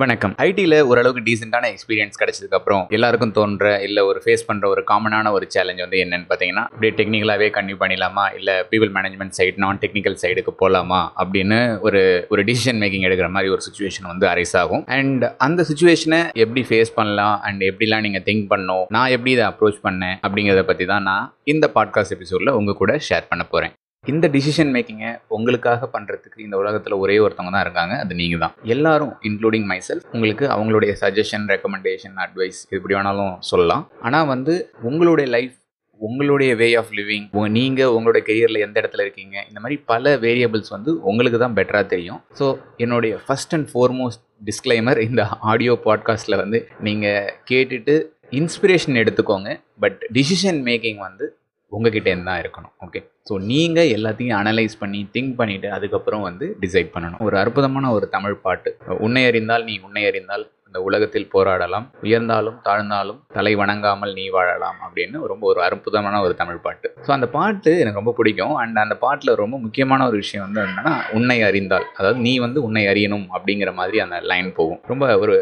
வணக்கம். ஐடியில் ஓரளவுக்கு டீசெண்டான எக்ஸ்பீரியன்ஸ் கிடைச்சதுக்கப்புறம் எல்லாருக்கும் தோன்ற இல்லை ஒரு ஃபேஸ் பண்ணுற ஒரு காமனான ஒரு சேலஞ்ச் வந்து என்னென்னு பார்த்தீங்கன்னா அப்படியே டெக்னிக்கலாகவே கன்யூ பண்ணிடலாமா? இல்லை பீப்புள் மேனேஜ்மெண்ட் சைடு நான் டெக்னிக்கல் சைடுக்கு போகலாமா அப்படின்னு ஒரு ஒரு டிசிஷன் மேக்கிங் எடுக்கிற மாதிரி ஒரு சுச்சுவேஷன் வந்து அரைஸ் ஆகும். அண்ட் அந்த சுச்சுவேஷனை எப்படி ஃபேஸ் பண்ணலாம்? அண்ட் எப்படிலாம் நீங்கள் திங்க் பண்ணணும்? நான் எப்படி இதை அப்ரோச் பண்ணேன்? அப்படிங்கிறத பற்றி தான் நான் இந்த பாட்காஸ்ட் எபிசோடில் உங்கள் கூட ஷேர் பண்ண போகிறேன் இந்த டிசிஷன் மேக்கிங்கை உங்களுக்காக பண்ணுறதுக்கு இந்த உலகத்தில் ஒரே ஒருத்தவங்க தான் இருக்காங்க. அது நீங்கள் தான் எல்லாரும் இன்க்ளூடிங் மை செல்ஃப் உங்களுக்கு அவங்களுடைய சஜஷன் ரெக்கமெண்டேஷன் அட்வைஸ் எப்படி வேணாலும் சொல்லலாம். ஆனால் வந்து உங்களுடைய லைஃப் உங்களுடைய வே ஆஃப் லிவிங் நீங்கள் உங்களுடைய கெரியரில் எந்த இடத்துல இருக்கீங்க இந்த மாதிரி பல வேரியபிள்ஸ் வந்து உங்களுக்கு தான் பெட்டராக தெரியும். ஸோ என்னுடைய ஃபஸ்ட் அண்ட் ஃபோர்மோஸ்ட் டிஸ்க்ளைமர் இந்த ஆடியோ பாட்காஸ்ட்டில் வந்து நீங்கள் கேட்டுட்டு இன்ஸ்பிரேஷன் எடுத்துக்கோங்க. பட் டிசிஷன் மேக்கிங் வந்து உங்ககிட்டேருந்து தான் இருக்கணும். ஓகே ஸோ நீங்கள் எல்லாத்தையும் அனலைஸ் பண்ணி திங்க் பண்ணிவிட்டு அதுக்கப்புறம் வந்து டிசைட் பண்ணணும். ஒரு அற்புதமான ஒரு தமிழ் பாட்டு. உன்னை அறிந்தால் நீ உன்னை அறிந்தால் இந்த உலகத்தில் போராடலாம். உயர்ந்தாலும் தாழ்ந்தாலும் தலை வணங்காமல் நீ வாழலாம் அப்படின்னு ரொம்ப ஒரு அற்புதமான ஒரு தமிழ் பாட்டு. ஸோ அந்த பாட்டு எனக்கு ரொம்ப பிடிக்கும். அண்ட் அந்த பாட்டில் ரொம்ப முக்கியமான ஒரு விஷயம் வந்து என்னன்னா உன்னை அறிந்தால். அதாவது நீ வந்து உன்னை அறியணும் அப்படிங்கிற மாதிரி அந்த லைன் போகும். ரொம்ப ஒரு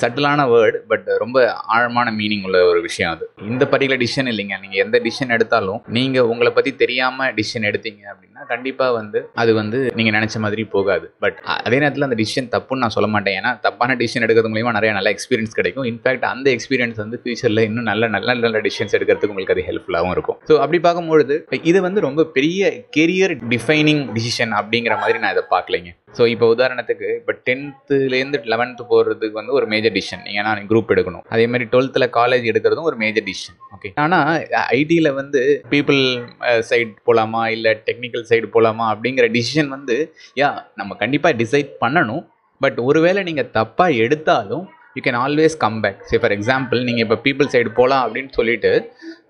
சட்டிலான வேர்டு பட் ரொம்ப ஆழமான மீனிங் உள்ள ஒரு விஷயம் அது. இந்த பர்டிகுலர் டிசிஷன் இல்லைங்க. நீங்கள் எந்த டிசிஷன் எடுத்தாலும் நீங்கள் உங்களை பற்றி தெரியாமல் டிசிஷன் எடுத்தீங்க அப்படின்னா கண்டிப்பாக வந்து அது வந்து நீங்கள் நினச்ச மாதிரி போகாது. பட் அதே நேரத்தில் அந்த டிசிஷன் தப்புன்னு நான் சொல்ல மாட்டேன். ஏன்னா தப்பான டிசிஷன் எடுக்கிறது மூலமாக நிறைய நல்ல எக்ஸ்பீரியன்ஸ் கிடைக்கும். இன்ஃபேக்ட் அந்த எக்ஸ்பீரியன்ஸ் வந்து ஃபியூச்சரில் இன்னும் நல்ல நல்ல நல்ல டிசிஷன்ஸ் எடுக்கிறதுக்கு உங்களுக்கு அது ஹெல்ப்ஃபுல்லாகவும் இருக்கும். ஸோ அப்படி பார்க்கும்பொழுது இது வந்து ரொம்ப பெரிய கெரியர் டிஃபைனிங் டிசிஷன் அப்படிங்கிற மாதிரி நான் இதை பார்க்கலைங்க. ஸோ இப்போ உதாரணத்துக்கு இப்போ டென்த்துலேருந்து லெவன்த்து போகிறதுக்கு வந்து ஒரு மேஜர் டிசிஷன் நீங்கள் நான் குரூப் எடுக்கணும். அதே மாதிரி டுவெல்த்தில் காலேஜ் எடுக்கிறதும் ஒரு மேஜர் டிசிஷன் ஓகே ஆனால் ஐடியில் வந்து பீப்புள் சைட் போகலாமா இல்லை டெக்னிக்கல் சைடு போகலாமா அப்படிங்கிற டிசிஷன் வந்து யா நம்ம கண்டிப்பாக டிசைட் பண்ணணும். பட் ஒருவேளை நீங்கள் தப்பாக எடுத்தாலும் you can always come back say for example நீங்கள் இப்போ பீப்புள் சைடு போகலாம் அப்படின்னு சொல்லிட்டு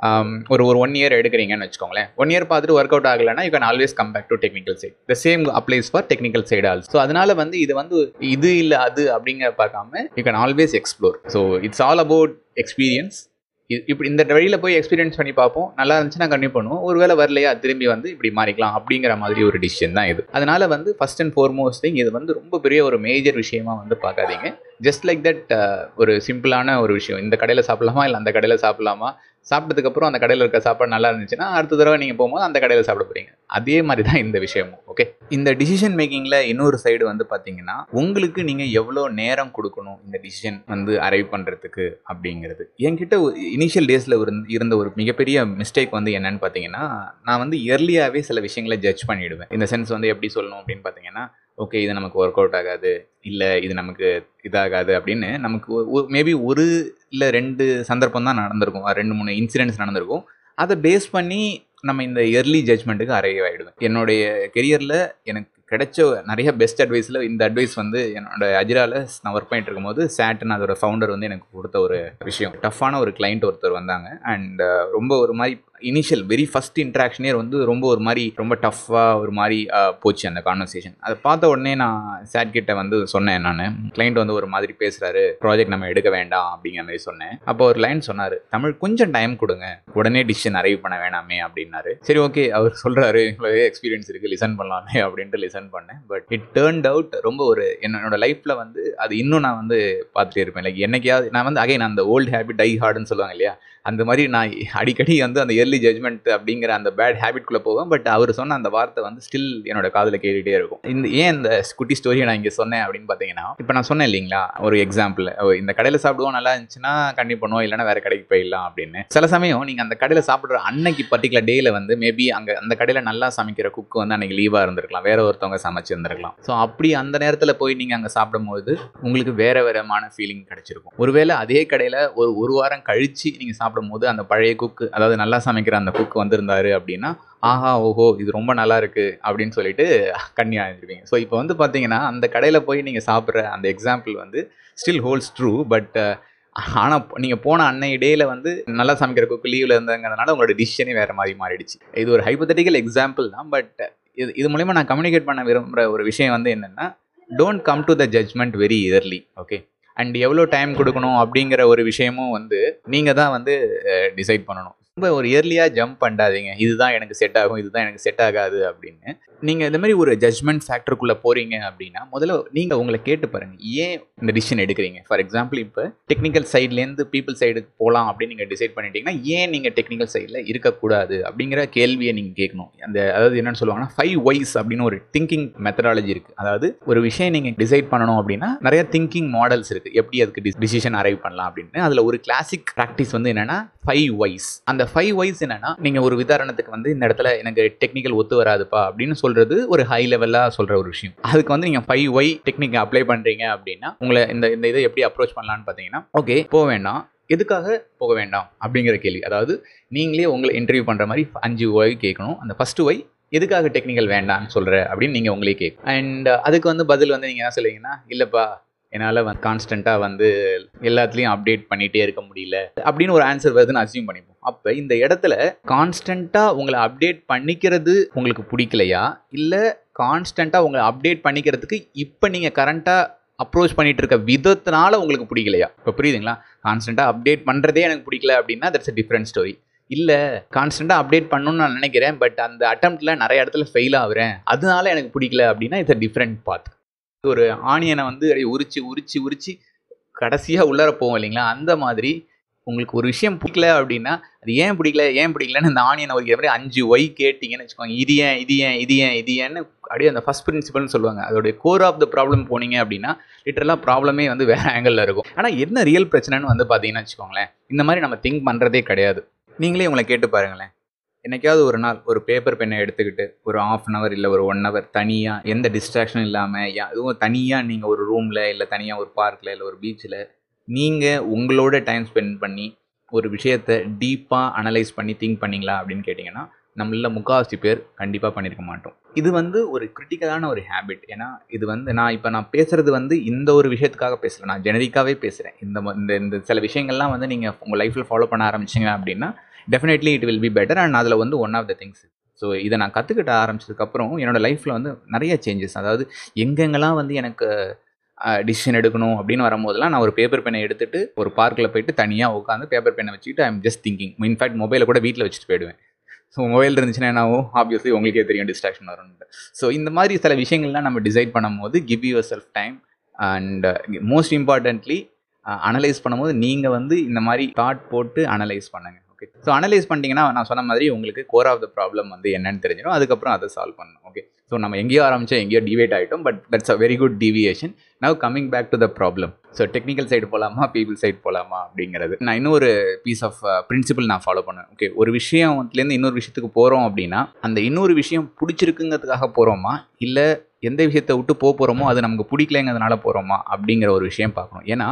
um, ஒரு ஒரு ஒன் இயர் எடுக்கிறீங்கன்னு வச்சுக்கோங்களேன். ஒன் இயர் பார்த்துட்டு ஒர்க் அவுட் ஆகலைன்னா you can always come back to technical side the same applies for technical side also so அதனால வந்து இது வந்து இது இல்லை அது அப்படிங்கிற பார்க்காம you can always explore so it's all about experience இப்படி இந்த வழியில் போய் எக்ஸ்பீரியன்ஸ் பண்ணி பார்ப்போம். நல்லா இருந்துச்சுன்னா கண்டினியூ பண்ணுவோம். ஒருவேளை வரலையா திரும்பி வந்து இப்படி மாறிக்கலாம் அப்படிங்கிற மாதிரி ஒரு டிசிஷன் தான் இது. அதனால் வந்து ஃபஸ்ட் அண்ட் ஃபோர்மோஸ்ட் திங் இது வந்து ரொம்ப பெரிய ஒரு மேஜர் விஷயமா வந்து பார்க்காதீங்க. ஜஸ்ட் லைக் தட் ஒரு சிம்பிளான ஒரு விஷயம். இந்த கடையில் சாப்பிடலாமா? இல்லை அந்த கடையில் சாப்பிடலாமா? சாப்பிட்டதுக்கப்புறம் அந்த கடையில் இருக்க சாப்பாடு நல்லா இருந்துச்சுன்னா அடுத்த தடவை நீங்கள் போகும்போது அந்த கடையில் சாப்பிட போகிறீங்க அதே மாதிரி தான் இந்த விஷயமும் ஓகே இந்த டிசிஷன் மேக்கிங்கில் இன்னொரு சைடு வந்து பார்த்தீங்கன்னா உங்களுக்கு நீங்கள் எவ்வளோ நேரம் கொடுக்கணும் இந்த டிசிஷன் வந்து அரைவ் பண்ணுறதுக்கு அப்படிங்கிறது. என்கிட்ட இனிஷியல் டேஸில் இருந்த ஒரு மிகப்பெரிய மிஸ்டேக் வந்து என்னன்னு பார்த்தீங்கன்னா நான் வந்து இயர்லியாகவே சில விஷயங்களை ஜட்ஜ் பண்ணிவிடுவேன் இந்த சென்ஸ் வந்து எப்படி சொல்லணும் அப்படின்னு பார்த்தீங்கன்னா ஓகே இது நமக்கு ஒர்க் அவுட் ஆகாது இல்லை இது நமக்கு இதாகாது அப்படின்னு நமக்கு மேபி ஒரு இல்லை ரெண்டு சந்தர்ப்பம் தான் நடந்திருக்கும். ரெண்டு மூணு இன்சிடென்ட்ஸ் நடந்திருக்கும். அதை பேஸ் பண்ணி நம்ம இந்த இயர்லி ஜட்ஜ்மெண்ட்டுக்கு அரைவ் என்னுடைய கெரியரில் எனக்கு கிடைச்ச நிறைய பெஸ்ட் அட்வைஸில் இந்த அட்வைஸ் வந்து என்னோட அஜிராவில் நான் ஒர்க் பண்ணிட்டு இருக்கும்போது சேட்டன் அதோட ஃபவுண்டர் வந்து எனக்கு கொடுத்த ஒரு விஷயம். டஃப்பான ஒரு கிளைண்ட் ஒருத்தர் வந்தாங்க. அண்ட் ரொம்ப ஒரு மாதிரி இனிஷியல் வெரி ஃபஸ்ட் இன்ட்ராக்ஷனே வந்து ரொம்ப ஒரு மாதிரி ரொம்ப டஃப்பாக ஒரு மாதிரி போச்சு அந்த கான்வர்சேஷன் அதை பார்த்த உடனே நான் சேட் கிட்ட வந்து சொன்னேன் நான். கிளைண்ட் வந்து ஒரு மாதிரி பேசுகிறாரு ப்ராஜெக்ட் நம்ம எடுக்க வேண்டாம் அப்படிங்கிற மாதிரி சொன்னேன். அப்போ ஒரு லைன் சொன்னார் தமிழ் கொஞ்சம் டைம் கொடுங்க. உடனே டிசிஷன் அரைவ் பண்ண வேணாமே அப்படின்னாரு. சரி ஓகே அவர் சொல்கிறாரு இவ்வளோ எக்ஸ்பீரியன்ஸ் இருக்குது லிசன் பண்ணலாமே அப்படின்ட்டு லிசன் பண்ணேன். பட் இட் டேர்ன்ட் அவுட் ரொம்ப ஒரு என்னோட லைஃப்பில் வந்து அது இன்னும் நான் வந்து பார்த்துட்டே இருப்பேன். லைக் என்னைக்காவது நான் வந்து அகைன் அந்த ஓல்டு ஹேபிட் டை ஹார்டுன்னு சொல்லுவாங்க இல்லையா? அந்த மாதிரி நான் அடிக்கடி வந்து அந்த இயர்லி ஜட்மெண்ட் அப்படிங்கிற அந்த பேட் ஹேபிட்குள்ளே போவேன். பட் அவர் சொன்ன அந்த வார்த்தை வந்து ஸ்டில் என்னோட காதில் கேட்டுகிட்டே இருக்கும். இந்த ஏன் இந்த குட்டி ஸ்டோரியை நான் இங்கே சொன்னேன் அப்படின்னு பார்த்தீங்கன்னா இப்போ நான் சொன்னேன் இல்லைங்களா ஒரு எக்ஸாம்பிள் இந்த கடையில் சாப்பிடுவோம் நல்லா இருந்துச்சுன்னா கண்டிப்பாக பண்ணுவோம் இல்லைனா வேறு கடைக்கு போயிடலாம் அப்படின்னு. சில சமயம் நீங்கள் அந்த கடையில் சாப்பிட்ற அன்னைக்கு பர்டிகுலர் டேயில் வந்து மேபி அங்கே அந்த கடையில் நல்லா சமைக்கிற குக்கு வந்து அன்னைக்கு லீவாக இருந்திருக்கலாம். வேற ஒருத்தவங்க சமைச்சிருந்துருக்கலாம் ஸோ அப்படி அந்த நேரத்தில் போய் நீங்கள் அங்கே சாப்பிடும்போது உங்களுக்கு வேற வேறமான ஃபீலிங் கிடச்சிருக்கும். ஒருவேளை அதே கடையில் ஒரு ஒரு வாரம் கழிச்சு நீங்கள் சாப்பிடும் சாப்பிடும்போது அந்த பழைய குக்கு அதாவது நல்லா சமைக்கிற அந்த குக்கு வந்திருந்தாரு அப்படின்னா ஆஹா ஓஹோ இது ரொம்ப நல்லா இருக்கு அப்படின்னு சொல்லிட்டு கன்னியா இருப்பீங்க ஸோ இப்போ வந்து பார்த்தீங்கன்னா அந்த கடையில் போய் நீங்கள் சாப்பிட்ற அந்த எக்ஸாம்பிள் வந்து ஸ்டில் ஹோல்ஸ் ட்ரூ பட் ஆனால் நீங்கள் போன அன்னை டேயில் வந்து நல்லா சமைக்கிற குக்கு லீவில் இருந்தாங்கிறதுனால உங்களோட டிசிஷனே வேறு மாதிரி மாறிடுச்சு. இது ஒரு ஹைப்பத்தட்டிக்கல் எக்ஸாம்பிள் தான் பட் இது இது மூலிமா நான் கம்யூனிகேட் பண்ண விரும்புகிற ஒரு விஷயம் வந்து என்னென்னா don't come to the judgement very early okay and எவ்வளோ டைம் கொடுக்கணும் அப்படிங்கிற ஒரு விஷயமும் வந்து நீங்கள் தான் வந்து டிசைட் பண்ணணும். ரொம்ப ஒரு இயர்லியாக ஜம்ப் பண்ணாதீங்க. இதுதான் எனக்கு செட் ஆகும் இதுதான் எனக்கு செட் ஆகாது அப்படின்னு. நீங்கள் இந்த மாதிரி ஒரு ஜட்மெண்ட் ஃபேக்டருக்குள்ளே போகிறீங்க அப்படின்னா முதல்ல நீங்கள் உங்களை கேட்டு பாருங்கள் ஏன் இந்த டிசிஷன் எடுக்கிறீங்க? ஃபார் எக்ஸாம்பிள் இப்போ டெக்னிக்கல் சைட்லேருந்து பீப்புள் சைடுக்கு போகலாம் அப்படின்னு நீங்கள் டிசைட் பண்ணிட்டீங்கன்னா ஏன் நீங்கள் டெக்னிக்கல் சைடில் இருக்கக்கூடாது அப்படிங்கிற கேள்வியை நீங்கள் கேட்கணும். அந்த அதாவது என்னென்னு சொல்லுவாங்கன்னா ஃபைவ் ஒய்ஸ் அப்படின்னு ஒரு திங்கிங் மெத்தடாலஜி இருக்குது அதாவது ஒரு விஷயம் நீங்கள் டிசைட் பண்ணணும் அப்படின்னா நிறைய திங்கிங் மாடல்ஸ் இருக்குது எப்படி அதுக்கு டிசிஷன் அரைவ் பண்ணலாம் அப்படின்னு. அதில் ஒரு கிளாசிக் ப்ராக்டிஸ் வந்து என்னென்னா ஃபைவ் ஒய்ஸ் அந்த ஃபைவ் ஒய்ஸ் என்னன்னா நீங்கள் ஒரு உதாரணத்துக்கு வந்து இந்த இடத்துல எனக்கு டெக்னிக்கல் ஒத்து வராதுப்பா அப்படின்னு சொல்கிறது ஒரு ஹை லெவலாக சொல்கிற ஒரு விஷயம். அதுக்கு வந்து நீங்கள் ஃபைவ் ஒய் டெக்னிக் அப்ளை பண்ணுறீங்க அப்படின்னா உங்களை இந்த இந்த இதை எப்படி அப்ரோச் பண்ணலான்னு பார்த்தீங்கன்னா ஓகே போக வேண்டாம். எதுக்காக போக வேண்டாம் அப்படிங்கிற கேள்வி. அதாவது நீங்களே உங்களை இன்டர்வியூ பண்ணுற மாதிரி அஞ்சு ஒய் கேட்கணும். அந்த ஃபஸ்ட்டு ஒய் எதுக்காக டெக்னிக்கல் வேண்டாம்னு சொல்கிற அப்படின்னு நீங்கள் உங்களே கேட்கும் அண்ட் அதுக்கு வந்து பதில் வந்து நீங்கள் என்ன சொல்லுவீங்கன்னா இல்லைப்பா என்னால் வந்து கான்ஸ்டண்ட்டாக வந்து எல்லாத்துலேயும் அப்டேட் பண்ணிகிட்டே இருக்க முடியல அப்படின்னு ஒரு ஆன்சர் வருதுன்னு அசியூம் பண்ணிப்போம். அப்போ இந்த இடத்துல கான்ஸ்டண்ட்டாக உங்களை அப்டேட் பண்ணிக்கிறது உங்களுக்கு பிடிக்கலையா? இல்லை கான்ஸ்டண்ட்டாக உங்களை அப்டேட் பண்ணிக்கிறதுக்கு இப்போ நீங்கள் கரண்ட்டாக அப்ரோச் பண்ணிட்டு இருக்க விதத்தினால உங்களுக்கு பிடிக்கலையா? இப்போ புரியுதுங்களா? கான்ஸ்டண்ட்டாக அப்டேட் பண்ணுறதே எனக்கு பிடிக்கல அப்படின்னா தட்ஸ் அ டிஃப்ரெண்ட் ஸ்டோரி இல்லை கான்ஸ்டண்ட்டாக அப்டேட் பண்ணணும்னு நான் நினைக்கிறேன் பட் அந்த அட்டம்ப்டில் நிறைய இடத்துல ஃபெயில் ஆகுறேன். அதனால எனக்கு பிடிக்கல அப்படின்னா இட்ஸ் அ டிஃப்ரெண்ட் பாத் ஒரு ஆனியனை வந்து அப்படியே உரிச்சு உரிச்சு உரிச்சு கடைசியாக உள்ளார போவோம் இல்லைங்களா? அந்த மாதிரி உங்களுக்கு ஒரு விஷயம் பிடிக்கல அப்படின்னா அது ஏன் பிடிக்கல ஏன் பிடிக்கலன்னு அந்த ஆனியனை ஒரு மாதிரி அஞ்சு ஒய் கேட்டிங்கன்னு வச்சுக்கோங்க. இது ஏன் இது ஏன் இது ஏன் இது ஏன்னு அப்படியே அந்த ஃபஸ்ட் பிரின்சிபல்னு சொல்லுவாங்க. அதோடைய கோர் ஆஃப் த ப்ராப்ளம் போனீங்க அப்படின்னா லிட்டரலாக ப்ராப்ளமே வந்து வேறு ஆங்கிளில் இருக்கும். ஆனால் என்ன ரியல் பிரச்சனைன்னு வந்து பார்த்தீங்கன்னா வச்சுக்கோங்களேன் இந்த மாதிரி நம்ம திங்க் பண்ணுறதே கிடையாது. நீங்களே உங்களை கேட்டு பாருங்களேன். என்னைக்காவது ஒரு நாள் ஒரு பேப்பர் பெண்ணை எடுத்துக்கிட்டு ஒரு ஆஃப் அன் அவர் இல்லை ஒரு ஒன் ஹவர் தனியாக எந்த டிஸ்ட்ராக்ஷனும் இல்லாமல் எதுவும் தனியாக நீங்கள் ஒரு ரூமில் இல்லை தனியாக ஒரு பார்க்கில் இல்லை ஒரு பீச்சில் நீங்கள் உங்களோட டைம் ஸ்பெண்ட் பண்ணி ஒரு விஷயத்தை டீப்பாக அனலைஸ் பண்ணி திங்க் பண்ணிங்களா அப்படின்னு கேட்டிங்கன்னா நம்மள முக்கால்வாசி பேர் கண்டிப்பாக பண்ணியிருக்க மாட்டோம். இது வந்து ஒரு கிரிட்டிக்கலான ஒரு ஹேபிட் ஏன்னா இது வந்து நான் இப்போ நான் பேசுகிறது வந்து இந்த ஒரு விஷயத்துக்காக பேசல. நான் ஜெனரிக்காகவே பேசுகிறேன் இந்த இந்த இந்த சில விஷயங்கள்லாம் வந்து நீங்கள் உங்கள் லைஃப்பில் ஃபாலோ பண்ண ஆரம்பிச்சிங்க அப்படின்னா definitely it will be better and அதில் வந்து one of the things so இதை நான் கற்றுக்கிட்ட ஆரம்பிச்சதுக்கப்புறம் என்னோட லைஃப்பில் வந்து நிறைய சேஞ்சஸ் அதாவது எங்கெங்கெல்லாம் வந்து எனக்கு டிசிஷன் எடுக்கணும் அப்படின்னு வரும்போதெல்லாம் நான் ஒரு பேப்பர் பெண்ணை எடுத்துட்டு ஒரு பார்க்கில் போயிட்டு தனியாக உட்காந்து பேப்பர் பெண்ணை வச்சுக்கிட்டு ஐம் ஜஸ்ட் திங்கிங் இன்ஃபேக்ட் மொபைலை கூட வீட்டில் வச்சுட்டு போயிடுவேன். ஸோ மொபைல் இருந்துச்சுன்னா என்ன ஆகும் ஆப்வியஸ்லி உங்களுக்கே தெரியும் டிஸ்ட்ராக்ஷன் வரும்னு. ஸோ இந்த மாதிரி சில விஷயங்கள்லாம் நம்ம டிசைட் பண்ணும்போது give yourself time and most importantly analyse பண்ணும்போது நீங்கள் வந்து இந்த மாதிரி தாட் போட்டு அனலைஸ் பண்ணுங்கள் ஓகே ஸோ அனலைஸ் பண்ணிட்டீங்கன்னா நான் சொன்ன மாதிரி உங்களுக்கு கோர் ஆஃப் த ப்ராப்ளம் வந்து என்னன்னு தெரிஞ்சிடும். அதுக்கப்புறம் அதை சால்வ் பண்ணணும். ஓகே ஸோ நம்ம எங்கேயோ ஆரம்பிச்சோம் எங்கேயோ டிவேட் ஆகிட்டோம் but that's a very good deviation now coming back to the problem so technical side போகலாமா பீப்புள் சைடு போகலாமா அப்படிங்கிறது. நான் இன்னொரு பீஸ் ஆஃப் பிரின்சிபல் நான் ஃபாலோ பண்ணேன் ஓகே ஒரு விஷயத்துலேருந்து இன்னொரு விஷயத்துக்கு போகிறோம் அப்படின்னா அந்த இன்னொரு விஷயம் பிடிச்சிருக்குங்கிறதுக்காக போகிறோமா இல்லை எந்த விஷயத்தை விட்டு போக போகிறோமோ அது நமக்கு பிடிக்கலைங்கிறதுனால போகிறோமா அப்படிங்கிற ஒரு விஷயம் பார்க்கணும். ஏன்னா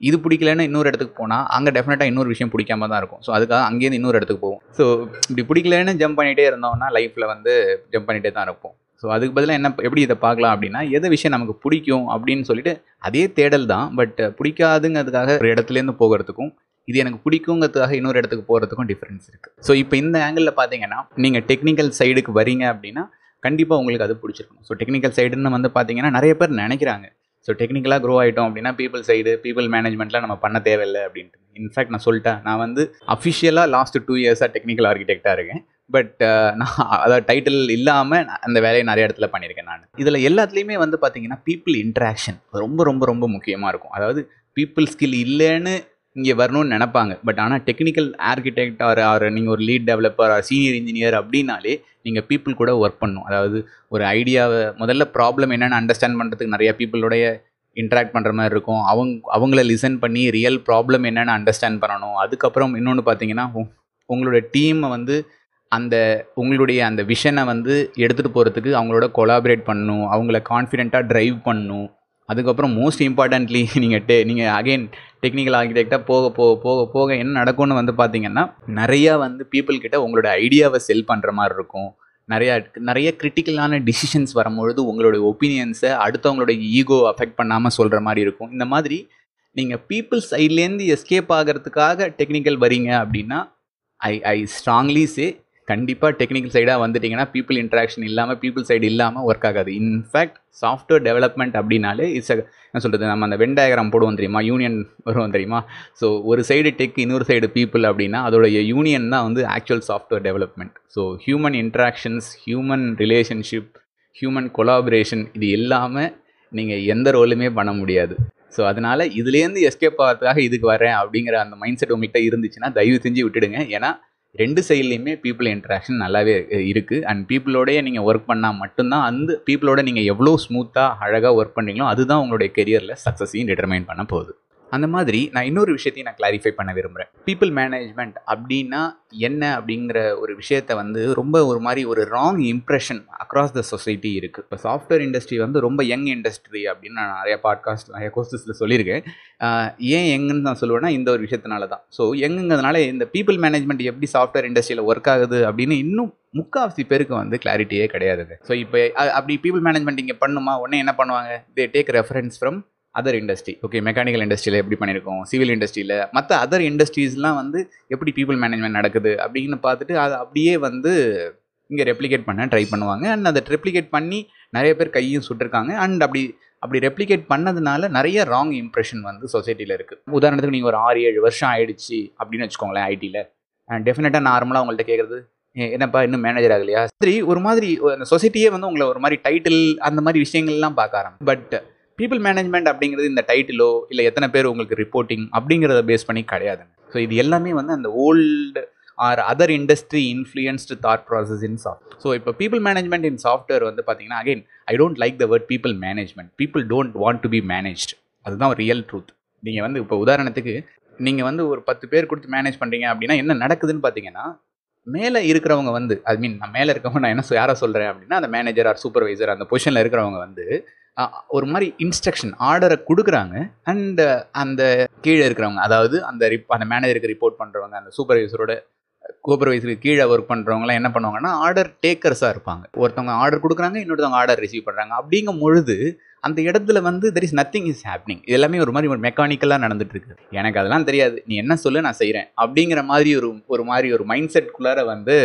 இது பிடிக்கலன்னு இன்னொரு இடத்துக்கு போனால் அங்கே டெஃபினட்டாக இன்னொரு விஷயம் பிடிக்காம தான் இருக்கும். ஸோ அதுக்காக அங்கேருந்து இன்னொரு இடத்துக்கு போவோம். ஸோ இப்படி பிடிக்கலன்னு ஜம்ப் பண்ணிகிட்டே இருந்தோம்னா லைஃப்பில் வந்து ஜம்ப் பண்ணிகிட்டே தான் இருப்போம். ஸோ அதுக்கு பதிலாக என்ன எப்படி இதை பார்க்கலாம் அப்படின்னா எது விஷயம் நமக்கு பிடிக்கும் அப்படின்னு சொல்லிட்டு அதே தேடல் தான். பட் பிடிக்காதுங்கிறதுக்காக ஒரு இடத்துலேருந்து போகிறதுக்கும் இது எனக்கு பிடிக்குங்கிறதுக்காக இன்னொரு இடத்துக்கு போகிறதுக்கும் டிஃப்ரென்ஸ் இருக்குது ஸோ இப்போ இந்த ஆங்கிளில் பார்த்தீங்கன்னா நீங்கள் டெக்னிக்கல் சைடுக்கு வரீங்க அப்படின்னா கண்டிப்பாக உங்களுக்கு அது பிடிச்சிருக்கும். ஸோ டெக்னிக்கல் சைடுன்னு வந்து பார்த்தீங்கன்னா நிறைய பேர் நினைக்கிறாங்க. ஸோ டெக்னிக்கலாக க்ரோ ஆகிட்டோம் அப்படின்னா பீப்புள் சைடு பீப்புள் மேனேஜ்மெண்ட்லாம் நம்ம பண்ண தேவையில்லை அப்படின்ட்டு. இன்ஃபேக்ட் நான் சொல்லிட்டேன். நான் வந்து அஃபிஷியலாக லாஸ்ட் டூ இயர்ஸாக டெக்னிக்கல் ஆர்கிடெக்டாக இருக்கேன். பட் நான் அதாவது டைட்டில் இல்லாமல் அந்த வேலையை நிறைய இடத்துல பண்ணியிருக்கேன் நான். இதில் எல்லாத்துலேயுமே வந்து பார்த்தீங்கன்னா பீப்புள் இன்ட்ராக்ஷன் ரொம்ப ரொம்ப ரொம்ப முக்கியமாக இருக்கும். அதாவது பீப்புள் ஸ்கில் இல்லைன்னு இங்கே வரணும்னு நினப்பாங்க. பட் ஆனால் டெக்னிக்கல் ஆர்கிடெக்ட் ஆர் ஆர் நீங்கள் ஒரு lead developer or senior engineer அப்படின்னாலே நீங்கள் பீப்புள் கூட ஒர்க் பண்ணும் அதாவது ஒரு ஐடியாவை முதல்ல ப்ராப்ளம் என்னென்னு அண்டர்ஸ்டாண்ட் பண்ணுறதுக்கு நிறையா பீப்புளோடைய இன்ட்ராக்ட் பண்ணுற மாதிரி இருக்கும். அவங்க அவங்கள லிசன் பண்ணி ரியல் ப்ராப்ளம் என்னென்னு அண்டர்ஸ்டாண்ட் பண்ணணும். அதுக்கப்புறம் இன்னொன்று பார்த்தீங்கன்னா உங்களோட டீமை வந்து அந்த உங்களுடைய அந்த விஷனை வந்து எடுத்துகிட்டு போகிறதுக்கு அவங்களோட கொலாபரேட் பண்ணணும். அவங்கள கான்ஃபிடெண்ட்டாக ட்ரைவ் பண்ணணும். அதுக்கப்புறம் மோஸ்ட் இம்பார்ட்டன்ட்லி நீங்கள் டே நீங்கள் அகைன் டெக்னிக்கல் ஆர்கிடெக்டாக போக போக போக போக என்ன நடக்கும்னு வந்து பார்த்தீங்கன்னா நிறையா வந்து பீப்புள்கிட்ட உங்களோட ஐடியாவை செல் பண்ணுற மாதிரி இருக்கும். நிறையா நிறைய கிரிட்டிக்கலான டிசிஷன்ஸ் வரும்பொழுது உங்களுடைய ஒப்பீனியன்ஸை அடுத்தவங்களோட ஈகோ அஃபெக்ட் பண்ணாமல் சொல்கிற மாதிரி இருக்கும். இந்த மாதிரி நீங்கள் பீப்புள் சைட்லேருந்து எஸ்கேப் ஆகிறதுக்காக டெக்னிக்கல் வரீங்க அப்படின்னா ஐ ஐ ஸ்ட்ராங்லி சே கண்டிப்பாக டெக்னிக்கல் சைடாக வந்துட்டிங்கன்னா பீப்புள் இன்ட்ராக்ஷன் இல்லாமல் பீப்புள் சைடு இல்லாமல் ஒர்க் ஆகாது. இன்ஃபேக்ட் சாஃப்ட்வேர் டெவலப்மெண்ட் அப்படின்னாலே இட்ஸ் என்ன சொல்கிறது நம்ம அந்த வென் டயக்ராம் போடுவோம் தெரியுமா? யூனியன் வருவோம் தெரியுமா? ஸோ ஒரு சைடு டெக் இன்னொரு சைடு பீப்புள் அப்படின்னா அதோடைய யூனியன் தான் வந்து actual software development so human interactions human relationship human collaboration இது எல்லாமே நீங்கள் எந்த ரோலுமே பண்ண முடியாது. ஸோ அதனால் இதுலேருந்து எஸ்கேப் ஆகிறதுக்காக இதுக்கு வரேன் அப்படிங்கிற அந்த மைண்ட் செட் உங்கள்கிட்ட இருந்துச்சுன்னா தயவு செஞ்சு விட்டுடுங்க. ஏன்னா ரெண்டு சைட்லேயுமே பீப்புள் இன்ட்ராக்ஷன் நல்லாவே இருக்குது அண்ட் பீப்புளோடய நீங்கள் ஒர்க் பண்ணால் மட்டும்தான் அந்த பீப்புளோட நீங்கள் எவ்வளோ ஸ்மூத்தாக அழகாக ஒர்க் பண்ணுறீங்களோ அதுதான் உங்களுடைய கெரியரில் சக்ஸஸையும் டிட்டர்மைன் பண்ண போகுது. அந்த மாதிரி நான் இன்னொரு விஷயத்தையும் நான் கிளாரிஃபை பண்ண விரும்புகிறேன் பீப்புள் மேனேஜ்மெண்ட் அப்படின்னா என்ன அப்படிங்கிற ஒரு விஷயத்த வந்து ரொம்ப ஒரு மாதிரி ஒரு wrong impression across the society இருக்குது இப்போ சாஃப்ட்வேர் இண்டஸ்ட்ரி வந்து ரொம்ப யங் இண்டஸ்ட்ரி அப்படின்னு நான் நிறைய பாட்காஸ்ட் நிறைய கோர்சஸில் சொல்லியிருக்கேன். ஏன் எங்குன்னு நான் சொல்லுவேன்னா இந்த ஒரு விஷயத்தினால தான். ஸோ எங்குங்கிறதுனால இந்த பீப்புள் மேனேஜ்மெண்ட் எப்படி சாஃப்ட்வேர் இண்டஸ்ட்ரியில் ஒர்க் ஆகுது அப்படின்னு இன்னும் முக்கால்வாசி பேருக்கு வந்து கிளாரிட்டியே கிடையாதுங்க. ஸோ இப்போ அப்படி பீப்புள் மேனேஜ்மெண்ட் இங்கே பண்ணுமா? உடனே என்ன பண்ணுவாங்க? They take reference from other industry okay mechanical இண்டஸ்ட்ரியில் எப்படி பண்ணியிருக்கோம்? சிவில் இண்டஸ்ட்ரியில் மற்ற அதர் இண்டஸ்ட்ரீஸ்லாம் வந்து எப்படி பீப்புள் மேனேஜ்மெண்ட் நடக்குது அப்படின்னு பார்த்துட்டு அதை அப்படியே வந்து இங்கே ரெப்ளிகேட் பண்ண ட்ரை பண்ணுவாங்க. அண்ட் அதை ரெப்ளிகேட் பண்ணி நிறைய பேர் கையும் சுட்டிருக்காங்க. அண்ட் அப்படி அப்படி ரெப்ளிகேட் பண்ணதுனால நிறைய ராங் இம்ப்ரெஷன் வந்து சொசைட்டியில் இருக்குது உதாரணத்துக்கு நீங்கள் ஒரு ஆறு ஏழு வருஷம் ஆயிடுச்சு அப்படின்னு வச்சுக்கோங்களேன் ஐடியில் டெஃபினட்டாக நார்மலாக உங்கள்கிட்ட கேட்குறது என்னப்பா இன்னும் மேனேஜர் ஆகலையா? சரி ஒரு மாதிரி அந்த சொசைட்டியே வந்து உங்களை ஒரு மாதிரி டைட்டில் அந்த மாதிரி விஷயங்கள்லாம் பார்க்க ஆரம்பிச்சு. பட் பீப்புள் மேனேஜ்மெண்ட் அப்படிங்கிறது இந்த டைட்டிலோ இல்லை எத்தனை பேர் உங்களுக்கு ரிப்போர்ட்டிங் அப்படிங்கிறத பேஸ் பண்ணி கிடையாதுங்க ஸோ இது எல்லாமே வந்து அந்த old or other industry influenced thought process in soft so இப்போ பீப்புள் மேனேஜ்மெண்ட் இன் சாஃப்ட்வேர் வந்து பார்த்தீங்கன்னா again I don't like the word people management people don't want to be managed அதுதான் ரியல் ட்ரூத் நீங்கள் வந்து இப்போ உதாரணத்துக்கு நீங்கள் வந்து ஒரு பத்து பேர் கொடுத்து மேனேஜ் பண்ணுறீங்க அப்படின்னா என்ன நடக்குதுன்னு பார்த்தீங்கன்னா மேலே இருக்கிறவங்க வந்து ஐ மீன் நான் மேலே இருக்கவங்க நான் என்ன யாரை சொல்கிறேன் அப்படின்னா அந்த மேனேஜர் ஆர் சூப்பர்வைசர் அந்த பொசிஷனில் இருக்கிறவங்க வந்து ஒரு மாதிரி இன்ஸ்ட்ரக்ஷன் ஆர்டரை கொடுக்குறாங்க. அண்ட் அந்த கீழே இருக்கிறவங்க அதாவது அந்த ரிப் அந்த மேனேஜருக்கு ரிப்போர்ட் பண்ணுறவங்க அந்த சூப்பர்வைசரோட சூப்பர்வைசருக்கு கீழே ஒர்க் பண்ணுறவங்களாம் என்ன பண்ணுவாங்கன்னா ஆர்டர் டேக்கர்ஸாக இருப்பாங்க. ஒருத்தவங்க ஆர்டர் கொடுக்குறாங்க இன்னொருத்தவங்க ஆர்டர் ரிசீவ் பண்ணுறாங்க அப்படிங்கும் பொழுது அந்த இடத்துல வந்து there is nothing is happening இது எல்லாமே ஒரு மாதிரி ஒரு மெக்கானிக்கலாக நடந்துட்டு இருக்கு எனக்கு அதெல்லாம் தெரியாது. நீ என்ன சொல்லு நான் செய்கிறேன் அப்படிங்கிற மாதிரி ஒரு ஒரு மாதிரி ஒரு மைண்ட் செட்குள்ளார வந்து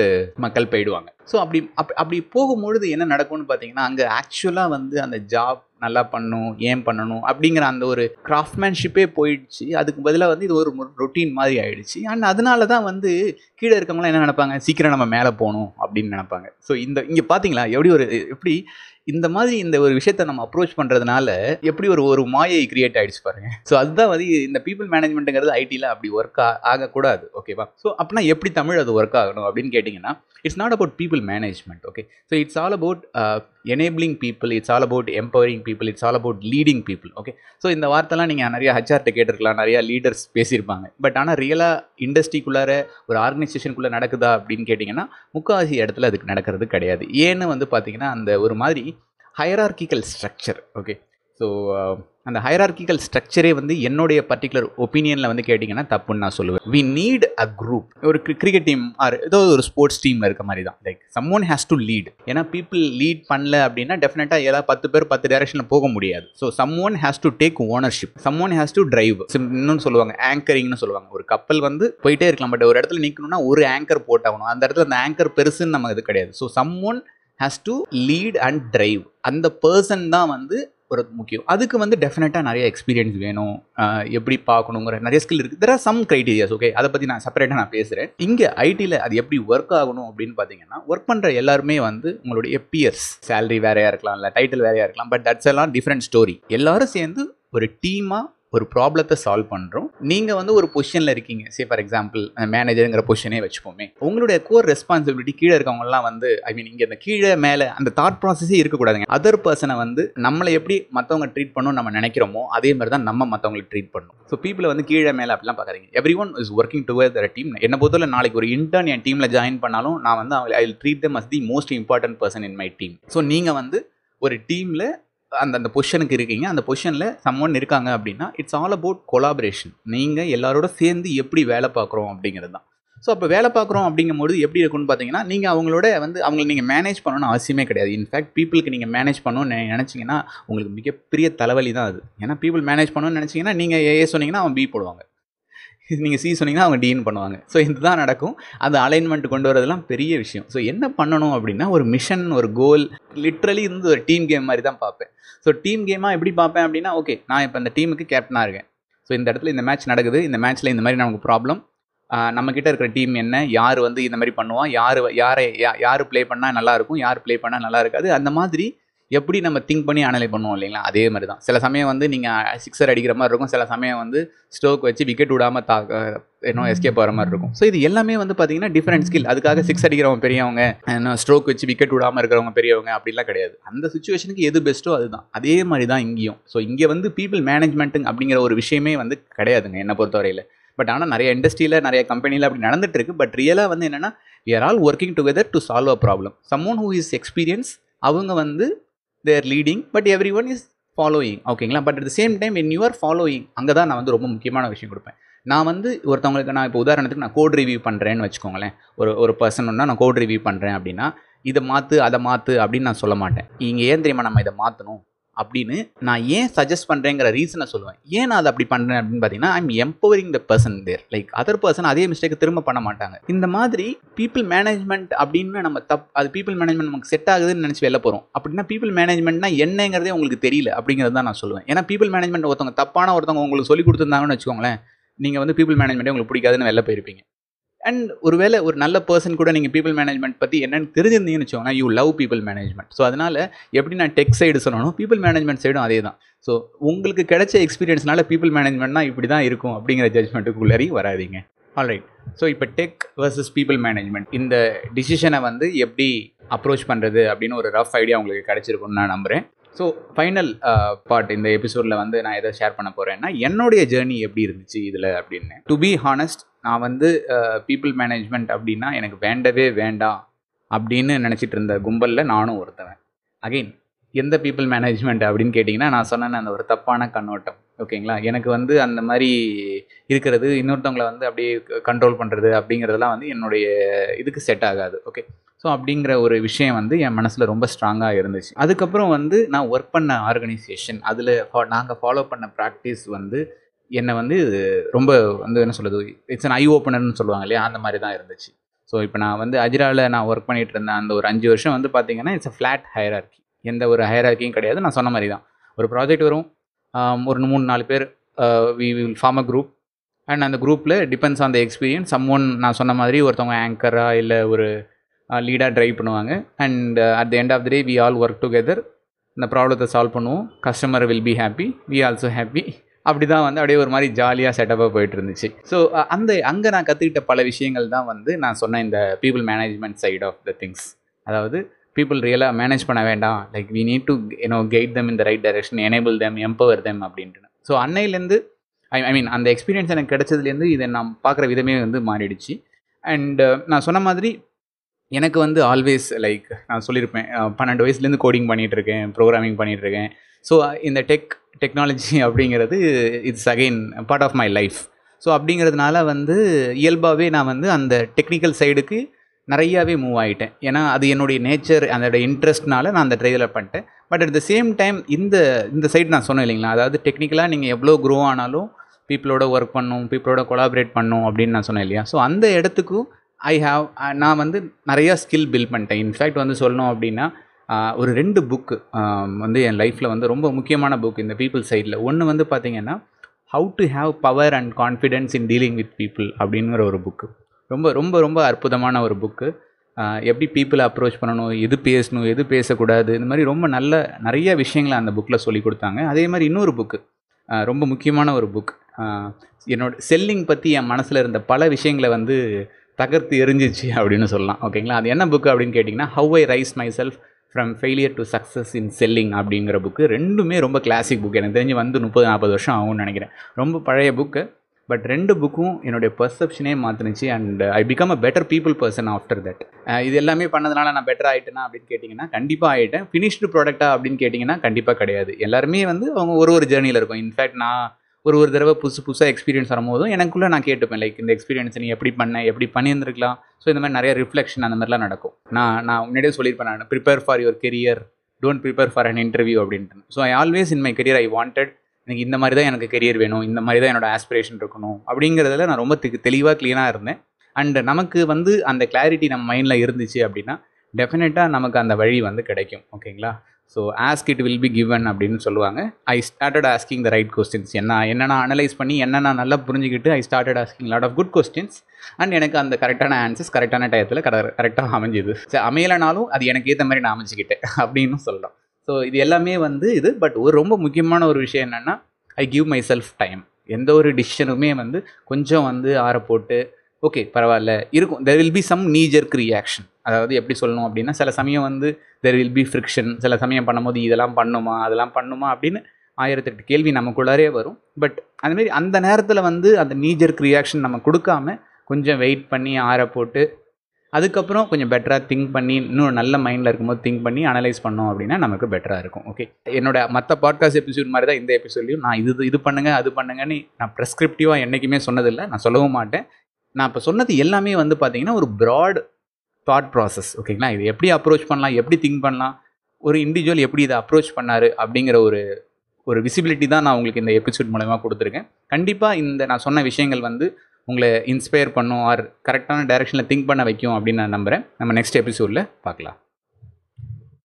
மக்கள் போயிடுவாங்க. ஸோ அப்படி அப் அப்படி போகும்பொழுது என்ன நடக்கும்னு பார்த்தீங்கன்னா அங்கே ஆக்சுவலாக வந்து அந்த ஜாப் நல்லா பண்ணணும் ஏன் பண்ணணும் அப்படிங்கிற அந்த ஒரு கிராஃப்ட்மேன்ஷிப்பே போயிடுச்சு. அதுக்கு பதிலாக வந்து இது ஒரு ரொட்டீன் மாதிரி ஆயிடுச்சு. அண்ட் அதனால தான் வந்து கீழே இருக்கவங்களாம் என்ன நினைப்பாங்க? சீக்கிரம் நம்ம மேலே போகணும் அப்படின்னு நினைப்பாங்க. ஸோ இந்த இங்கே பார்த்தீங்களா எப்படி ஒரு எப்படி இந்த மாதிரி இந்த ஒரு விஷயத்த நம்ம அப்ரோச் பண்ணுறதுனால எப்படி ஒரு ஒரு மாயை கிரியேட் ஆகிடுச்சு பாருங்க. ஸோ அதுதான் வந்து இந்த பீப்புள் மேனேஜ்மெண்ட்டுங்கிறது ஐடியில் அப்படி ஒர்க் ஆகக்கூடாது. ஓகேவா ஸோ அப்படின்னா எப்படி தமிழ் அது ஒர்க் ஆகணும் அப்படின்னு கேட்டிங்கன்னா it's not about people management okay so it's all about enabling people it's all about empowering people it's all about leading people okay so இந்த வார்த்தைலாம் நீங்கள் நிறைய ஹச்ஆர்ட்ட கேட்டிருக்கலாம் நிறையா லீடர்ஸ் பேசியிருப்பாங்க. பட் ஆனால் ரியலாக இண்டஸ்ட்ரிக்குள்ளார ஒரு ஆர்கனைசேஷனுக்குள்ளே நடக்குதா அப்படின்னு கேட்டிங்கன்னா முக்கால்வாசி இடத்துல அதுக்கு நடக்கிறது கிடையாது. ஏன்னு வந்து பார்த்தீங்கன்னா அந்த ஒரு மாதிரி hierarchical structure okay so uh, அந்த ஹைரார்கிக்கல் ஸ்ட்ரக்சரே வந்து என்னுடைய பர்டிகுலர் ஒப்பீனியனில் வந்து கேட்டிங்கன்னா தப்புன்னு நான் சொல்லுவேன். வி நீட் அ குரூப் ஒரு கிரிக்கெட் டீம் ஆர் ஏதோ ஒரு ஸ்போர்ட்ஸ் டீமில் இருக்க மாதிரி தான். Like someone has to lead ஏன்னா பீப்புள் லீட் பண்ணல அப்படின்னா டெஃபினட்டாக ஏதாவது பத்து பேர் பத்து டேரக்ஷனில் போக முடியாது. So someone has to take ownership someone has to drive இன்னும் சொல்லுவாங்க ஆங்கரிங்னு சொல்லுவாங்க. ஒரு கப்பல் வந்து போயிட்டே இருக்கலாம் பட் ஒரு இடத்துல நிற்கணும்னா ஒரு ஆங்கர் போட்டாகணும். அந்த இடத்துல அந்த ஆங்கர் பெருசுன்னு நம்ம இது கிடையாது. So someone has to lead and drive அந்த பர்சன் தான் வந்து ஒரு முக்கியம். அதுக்கு வந்து டெஃபினட்டாக நிறைய எக்ஸ்பீரியன்ஸ் வேணும். எப்படி பார்க்கணுங்கிற நிறைய ஸ்கில் இருக்குது there are some criterias okay அதை பற்றி நான் செப்பரேட்டாக நான் பேசுகிறேன் இங்கே ஐடியில் அது எப்படி ஒர்க் ஆகணும் அப்படின்னு பார்த்தீங்கன்னா ஒர்க் பண்ணுற எல்லாருமே வந்து உங்களுடைய பியர்ஸ் சேலரி வேறையாக இருக்கலாம் இல்லை டைட்டில் வேறையாக இருக்கலாம் பட் தட்ஸ் எல்லாம் டிஃப்ரெண்ட் ஸ்டோரி எல்லாரும் சேர்ந்து ஒரு டீமாக ஒரு ப்ராப்ளத்தை சால்வ் பண்ணுறோம் நீங்கள் வந்து ஒரு பொசிஷனில் இருக்கீங்க. சே ஃபார் எக்ஸாம்பிள் மேனேஜருங்கிற பொசிஷனே வச்சுப்போமே. உங்களுடைய கோர் ரெஸ்பான்சிபிலிட்டி கீழே இருக்கவங்கலாம் வந்து ஐ மீன் இங்கே இந்த கீழே மேலே அந்த தாட் ப்ராசஸே இருக்கக்கூடாதுங்க. அதர் பர்சனை வந்து நம்மளை எப்படி மற்றவங்க ட்ரீட் பண்ணணும் நம்ம நினைக்கிறோமோ அதே மாதிரி தான் நம்ம மற்றவங்களை ட்ரீட் பண்ணணும் ஸோ பீப்புளை வந்து கீழே மேலே அப்படிலாம் பார்க்குறீங்க everyone is working together team என்ன பொறுத்தவரை நாளைக்கு ஒரு இன்டர்ன் என் டீமில் ஜாயின் பண்ணாலும் நான் வந்து I treat them as the most important person in my team so நீங்கள் வந்து ஒரு டீமில் அந்த அந்த பொசிஷனுக்கு இருக்கீங்க. அந்த பொசிஷனில் சம்மன் இருக்காங்க அப்படின்னா இட்ஸ் ஆல் அபவுட் கொலாபரேஷன் நீங்கள் எல்லாரோட சேர்ந்து எப்படி வேலை பார்க்குறோம் அப்படிங்கிறது தான். ஸோ அப்போ வேலை பார்க்குறோம் அப்படிங்கும்போது எப்படி இருக்குன்னு பார்த்தீங்கன்னா நீங்கள் அவங்களோட வந்து அவங்களை நீங்கள் மேனேஜ் பண்ணணும்னு அவசியமே கிடையாது. இன்ஃபேக்ட் பீப்புளுக்கு நீங்கள் மேனேஜ் பண்ணணும்னு நினச்சிங்கன்னா உங்களுக்கு மிகப்பெரிய தலைவலி தான் அது. ஏன்னா பீப்புள் மேனேஜ் பண்ணணும்னு நினச்சிங்கன்னா நீங்கள் ஏ சொன்னீங்கன்னா அவன் பி போடுவாங்க. நீங்கள் சி சொன்னீங்கன்னா அவங்க டீன் பண்ணுவாங்க. ஸோ இதுதான் நடக்கும். அது அலைன்மெண்ட் கொண்டு வரதெல்லாம் பெரிய விஷயம். ஸோ என்ன பண்ணணும் அப்படின்னா ஒரு மிஷன் ஒரு கோல் லிட்ரலி இருந்து ஒரு டீம் கேம் மாதிரி தான் பார்ப்பேன். ஸோ டீம் கேமாக எப்படி பார்ப்பேன் அப்படின்னா ஓகே நான் இப்போ இந்த டீமுக்கு கேப்டனாக இருக்கேன். ஸோ இந்த இடத்துல இந்த மேட்ச் நடக்குது. இந்த மேட்ச்சில் இந்த மாதிரி நமக்கு ப்ராப்ளம் நம்மக்கிட்ட இருக்கிற டீம் என்ன? யார் வந்து இந்த மாதிரி பண்ணுவான் யார் யாரை யா யார் ப்ளே பண்ணால் நல்லாயிருக்கும் யார் ப்ளே பண்ணால் நல்லா இருக்காது? அந்த மாதிரி எப்படி நம்ம திங்க் பண்ணி அனலை பண்ணுவோம் இல்லைங்களா? அதே மாதிரி தான் சில சமயம் வந்து நீங்கள் சிக்ஸர் அடிக்கிற மாதிரி இருக்கும். சில சமயம் வந்து ஸ்டோக் வச்சு விக்கெட் விடாமல் தா இன்னும் எஸ்கேப் ஆகிற மாதிரி இருக்கும். ஸோ இது எல்லாமே வந்து பார்த்தீங்கன்னா டிஃப்ரெண்ட் ஸ்கில் அதுக்காக சிக்ஸ் அடிக்கிறவங்க பெரியவங்க என்ன ஸ்ட்ரோக் வச்சு விக்கெட் விடாமல் இருக்கிறவங்க பெரியவங்க அப்படிலாம் கிடையாது. அந்த சுச்சுவேஷனுக்கு எது பெஸ்ட்டோ அதுதான். அதே மாதிரி தான் இங்கேயும். ஸோ இங்கே வந்து பீப்புள் மேனேஜ்மெண்ட்டுங்க அப்படிங்கிற ஒரு விஷயமே வந்து கிடையாதுங்க என்னை பொறுத்தவரையில். பட் ஆனால் நிறைய இண்டஸ்ட்ரியில் நிறைய கம்பெனியில் அப்படி நடந்துட்டு இருக்கு. பட் ரியலாக வந்து என்னென்னா we are all working together to solve a problem someone who is experience அவங்க வந்து there leading but everyone is following ஓகேங்களா but at the same time in you're following அங்கே தான் நான் வந்து ரொம்ப முக்கியமான விஷயம் கொடுப்பேன். நான் வந்து ஒருத்தவங்களுக்கு நான் இப்போ உதாரணத்துக்கு நான் கோட் ரிவ்யூ பண்ணுறேன்னு வச்சுக்கோங்களேன். ஒரு ஒரு பர்சன்னா நான் கோட் ரிவ்யூ பண்ணுறேன் அப்படின்னா இதை மாற்று அதை மாற்று அப்படின்னு நான் சொல்ல மாட்டேன். இங்கே ஏன் தெரியுமா நம்ம இதை மாற்றணும் அப்படின்னு நான் ஏன் சஜஸ்ட் பண்ணுறேங்கிற ரீசனை சொல்லுவேன். ஏன் நான் அதை அப்படி பண்ணுறேன் அப்படின்னு பார்த்தீங்கன்னா I'm empowering the person there like other person அதே மிஸ்டேக் திரும்ப பண்ண மாட்டாங்க. இந்த மாதிரி பீப்புள் மேனேஜ்மெண்ட் அப்படின்னு நம்ம தப் அது பீப்புள் மேனேஜ்மெண்ட் நமக்கு செட் ஆகுதுன்னு நினச்சி வெளில போகிறோம் அப்படின்னா பீப்புள் மேனேஜ்மெண்ட்னா என்னங்கிறதே உங்களுக்கு தெரியல அப்படிங்கிறது தான் நான் சொல்லுவேன். ஏன்னா பீப்புள் மேனேஜ்மெண்ட் ஒருத்தவங்க தப்பான ஒருத்தவங்க உங்களுக்கு சொல்லி கொடுத்துருந்தாங்கன்னு வச்சுக்கோங்களேன் நீங்கள் வந்து பீப்புள் மேனேஜ்மெண்ட்டே உங்களுக்கு பிடிக்காதுன்னு வெளில போயிருப்பீங்க. அண்ட் ஒருவேளை ஒரு நல்ல பர்சன் கூட நீங்கள் பீப்புள் மேனேஜ்மெண்ட் பற்றி என்னென்னு தெரிஞ்சிருந்தீங்கன்னு வச்சுக்கோங்க you love people management so அதனால் எப்படி நான் டெக் சைடு சொன்னாலும் பீப்புள் மேனேஜ்மெண்ட் சைடும் அதே தான் ஸோ உங்களுக்கு கிடைச்ச எக்ஸ்பீரியன்ஸ்னால பீப்புள் மேனேஜ்மெண்ட்னா இப்படி தான் இருக்கும் அப்படிங்கிற ஜட்மெண்ட்டுக்குள்ளேரி வராதிங்க. ஆல்ரைட் ஸோ இப்போ டெக் வர்சஸ் பீப்புள் மேனேஜ்மெண்ட் இந்த டிசிஷனை வந்து எப்படி அப்ரோச் பண்ணுறது அப்படின்னு ஒரு ரஃப் ஐடியா உங்களுக்கு கிடச்சிருக்குன்னு நான் நம்புகிறேன் ஸோ ஃபைனல் பார்ட் இந்த எபிசோடில் வந்து நான் எதை ஷேர் பண்ண போகிறேன்னா என்னுடைய ஜேர்னி எப்படி இருந்துச்சு இதில் அப்படின்னு. டு பி ஹானஸ்ட் நான் வந்து uh, பீப்புள் மேனேஜ்மெண்ட் அப்படின்னா எனக்கு வேண்டவே வேண்டாம் அப்படின்னு நினச்சிட்டு இருந்த கும்பலில் நானும் ஒருத்தவன். அகெயின் எந்த பீப்புள் மேனேஜ்மெண்ட் அப்படின்னு கேட்டிங்கன்னா நான் சொன்னேன் அந்த ஒரு தப்பான கண்ணோட்டம். ஓகேங்களா? எனக்கு வந்து அந்த மாதிரி இருக்கிறது இன்னொருத்தவங்களை வந்து அப்படியே கண்ட்ரோல் பண்ணுறது அப்படிங்கிறதெல்லாம் வந்து என்னுடைய இதுக்கு செட் ஆகாது. ஓகே? ஸோ அப்படிங்கிற ஒரு விஷயம் வந்து என் மனசில் ரொம்ப ஸ்ட்ராங்காக இருந்துச்சு. அதுக்கப்புறம் வந்து நான் ஒர்க் பண்ண ஆர்கனைசேஷன் அதில் நாங்கள் ஃபாலோ பண்ண ப்ராக்டிஸ் வந்து என்னை வந்து ரொம்ப வந்து என்ன சொல்கிறது இட்ஸ் அன் ஐ ஓப்பனர்னு சொல்லுவாங்க இல்லையா? அந்த மாதிரி தான் இருந்துச்சு. ஸோ இப்போ நான் வந்து அஜிராவில் நான் ஒர்க் பண்ணிகிட்டு இருந்தேன் அந்த ஒரு அஞ்சு வருஷம் வந்து பார்த்தீங்கன்னா இட்ஸ் அ ஃப்ளாட் ஹையரார்கி எந்த ஒரு ஹையரார்க்கியும் கிடையாது. நான் சொன்ன மாதிரி தான். ஒரு ப்ராஜெக்ட் வரும் ஒரு மூணு நாலு பேர் we will form a group and அந்த குரூப்பில் depends on the experience someone நான் சொன்ன மாதிரி ஒருத்தவங்க ஆங்கராக இல்லை ஒரு லீடாக ட்ரைவ் பண்ணுவாங்க. And at the end of the day we all work together இந்த ப்ராப்ளத்தை சால்வ் பண்ணுவோம். Customer will be happy we also happy அப்படி தான் வந்து அப்படியே ஒரு மாதிரி ஜாலியாக செட்டப்பாக போயிட்டு இருந்துச்சு ஸோ அந்த அங்கே நான் கற்றுக்கிட்ட பல விஷயங்கள் தான் வந்து நான் சொன்ன இந்த people management side of the things அதாவது பீப்புள் ரியலாக மேனேஜ் பண்ண வேண்டாம். Like we need to you know guide them இந்த right direction enable them empower them அப்படின்ட்டு. ஸோ அன்னையிலேருந்து ஐ ஐ மீன் அந்த எக்ஸ்பீரியன்ஸ் எனக்கு கிடைச்சதுலேருந்து இதை நான் பார்க்குற விதமே வந்து மாறிடுச்சு. அண்டு uh, நான் சொன்ன மாதிரி எனக்கு வந்து ஆல்வேஸ் லைக் நான் சொல்லியிருப்பேன் பன்னெண்டு வயசுலேருந்து கோடிங் பண்ணிகிட்ருக்கேன் ப்ரோக்ராமிங் பண்ணிகிட்ருக்கேன். ஸோ இந்த டெக் டெக்னாலஜி அப்படிங்கிறது it's again part of my life so அப்படிங்கிறதுனால வந்து இயல்பாகவே நான் வந்து அந்த டெக்னிக்கல் சைடுக்கு நிறையாவே மூவ் ஆகிட்டேன் ஏன்னா அது என்னுடைய நேச்சர் அதோடய இன்ட்ரெஸ்ட்னால நான் அந்த ட்ரைவில் பண்ணிட்டேன். But at the same time இந்த இந்த சைடு நான் சொன்னேன் இல்லைங்களா? அதாவது டெக்னிக்கலாக நீங்கள் எவ்வளோ க்ரோ ஆனாலும் பீப்புளோட ஒர்க் பண்ணும் பீப்புளோட கொலாபரேட் பண்ணும் அப்படின்னு நான் சொன்னேன் இல்லையா? ஸோ அந்த இடத்துக்கும் ஐ ஹாவ் நான் வந்து நிறையா ஸ்கில் பில்ட் பண்ணிட்டேன். இன்ஃபேக்ட் வந்து சொல்லணும் அப்படின்னா ஒரு ரெண்டு புக்கு வந்து என் லைஃப்பில் வந்து ரொம்ப முக்கியமான புக் இந்த பீப்புள் சைடில் ஒன்று வந்து பார்த்திங்கன்னா how to have power and confidence in dealing with people அப்படிங்கிற ஒரு புக்கு ரொம்ப ரொம்ப ரொம்ப அற்புதமான ஒரு புக்கு எப்படி பீப்புளை அப்ரோச் பண்ணணும் எது பேசணும் எது பேசக்கூடாது இந்த மாதிரி ரொம்ப நல்ல நிறைய விஷயங்களை அந்த புக்கில் சொல்லி கொடுத்தாங்க. அதே மாதிரி இன்னொரு புக்கு ரொம்ப முக்கியமான ஒரு புக் என்னோட செல்லிங் பற்றி என் மனசில் இருந்த பல விஷயங்களை வந்து தகர்த்து எரிஞ்சிச்சு அப்படின்னு சொல்லலாம். ஓகேங்களா அது என்ன புக்கு அப்படின்னு கேட்டிங்கன்னா how I rise myself from failure to success in selling அப்படிங்கிற புக்கு ரெண்டுமே ரொம்ப கிளாசிக் புக் எனக்கு தெரிஞ்சு வந்து முப்பது நாற்பது வருஷம் ஆகும்னு நினைக்கிறேன். ரொம்ப பழைய புக்கு பட் ரெண்டு புக்கும் என்னுடைய பர்செப்ஷனே மாற்றினுச்சு and I become a better people person after that இது எல்லாமே பண்ணதுனால நான் பெட்டர் ஆகிட்டேனா அப்படின்னு கேட்டிங்கன்னா கண்டிப்பாக ஆகிட்டேன் ஃபினிஷ்டு ப்ராடக்டா அப்படின்னு கேட்டிங்கன்னா கண்டிப்பாக கிடையாது. எல்லாருமே வந்து அவங்க ஒரு ஒரு ஜேர்னியில் இருக்கும். இன்ஃபேக்ட் நான் ஒரு ஒரு தடவை புதுசு புதுசாக எக்ஸ்பீரியன்ஸ் வரும்போதும் எனக்குள்ளே நான் கேட்டுப்பேன். லைக் இந்த எக்ஸ்பீரியன்ஸ் நீ எப்படி பண்ண எப்படி பண்ணியிருந்துருக்கலாம். ஸோ இந்த மாதிரி நிறைய ரிஃப்ளெக்ஷன் அந்த மாதிரிலாம் நடக்கும். நான் நான் முன்னாடியே சொல்லியிருப்பேன் நான் prepare for your career don't prepare for an interview அப்படின்ட்டு. So I always in my career I wanted எனக்கு இந்த மாதிரி தான் எனக்கு கெரியர் வேணும் இந்த மாதிரி தான் என்னோட ஆஸ்பிரேஷன் இருக்கணும் அப்படிங்கிறதுல நான் ரொம்ப தெளிவாக க்ளீனாக இருந்தேன். அண்ட் நமக்கு வந்து அந்த கிளாரிட்டி நம்ம மைண்டில் இருந்துச்சு அப்படின்னா டெஃபினட்டாக நமக்கு அந்த வழி வந்து கிடைக்கும். ஓகேங்களா so ask it will be given அப்படின்னு சொல்லுவாங்க. I started asking the right questions என்ன என்னென்ன அனலைஸ் பண்ணி என்னென்ன நல்லா புரிஞ்சுக்கிட்டு I started asking lot of good questions and எனக்கு அந்த கரெக்டான ஆன்சர்ஸ் கரெக்டான டயத்தில் கரெ கரெக்டாக அமைஞ்சுது. ஸோ அமையலைனாலும் அது எனக்கு ஏற்ற மாதிரி நான் அமைச்சிக்கிட்டேன் அப்படின்னு சொல்லலாம். ஸோ இது எல்லாமே வந்து இது பட் ஒரு ரொம்ப முக்கியமான ஒரு விஷயம் என்னென்னா I give myself time எந்த ஒரு டிசிஷனுமே வந்து கொஞ்சம் வந்து ஆற போட்டு ஓகே பரவாயில்ல இருக்கும். There will be some knee jerk reaction அதாவது எப்படி சொல்லணும் அப்படின்னா சில சமயம் வந்து தெர் வில் பி ஃப்ரிக்ஷன் சில சமயம் பண்ணும்போது இதெல்லாம் பண்ணுமா அதெல்லாம் பண்ணுமா அப்படின்னு ஆயிரத்தெட்டு கேள்வி நமக்குள்ளாரே வரும். பட் அதுமாரி அந்த நேரத்தில் வந்து அந்த நீஜர்க் ரியாக்ஷன் நம்ம கொடுக்காம கொஞ்சம் வெயிட் பண்ணி ஆற போட்டு அதுக்கப்புறம் கொஞ்சம் பெட்டராக திங்க் பண்ணி இன்னும் நல்ல மைண்டில் இருக்கும்போது திங்க் பண்ணி அனலைஸ் பண்ணோம் அப்படின்னா நமக்கு பெட்டராக இருக்கும். ஓகே என்னோட மற்ற பாட்காஸ்ட் எபிசோட் மாதிரி தான் இந்த எபிசோட்லையும் நான் இது இது பண்ணுங்க அது பண்ணுங்கன்னு நான் ப்ரெஸ்கிரிப்டிவாக என்றைக்குமே சொன்னதில்லை. நான் சொல்லவும் மாட்டேன். நான் இப்போ சொன்னது எல்லாமே வந்து பார்த்தீங்கன்னா ஒரு ப்ராட் தாட் ப்ராசஸ் ஓகேங்களா இது எப்படி அப்ரோச் பண்ணலாம்? எப்படி திங்க் பண்ணலாம்? ஒரு இண்டிவிஜுவல் எப்படி இதை அப்ரோச் பண்ணார்? அப்படிங்கிற ஒரு ஒரு விசிபிலிட்டி தான் நான் உங்களுக்கு இந்த எபிசோட் மூலயமா கொடுத்துருக்கேன். கண்டிப்பாக இந்த நான் சொன்ன விஷயங்கள் வந்து உங்களை இன்ஸ்பயர் பண்ணும் ஆர் கரெக்டான டைரெக்ஷனில் திங்க் பண்ண வைக்கும் அப்படின்னு நான் நம்புகிறேன் நம்ம நெக்ஸ்ட் எபிசோடில் பார்க்கலாம்.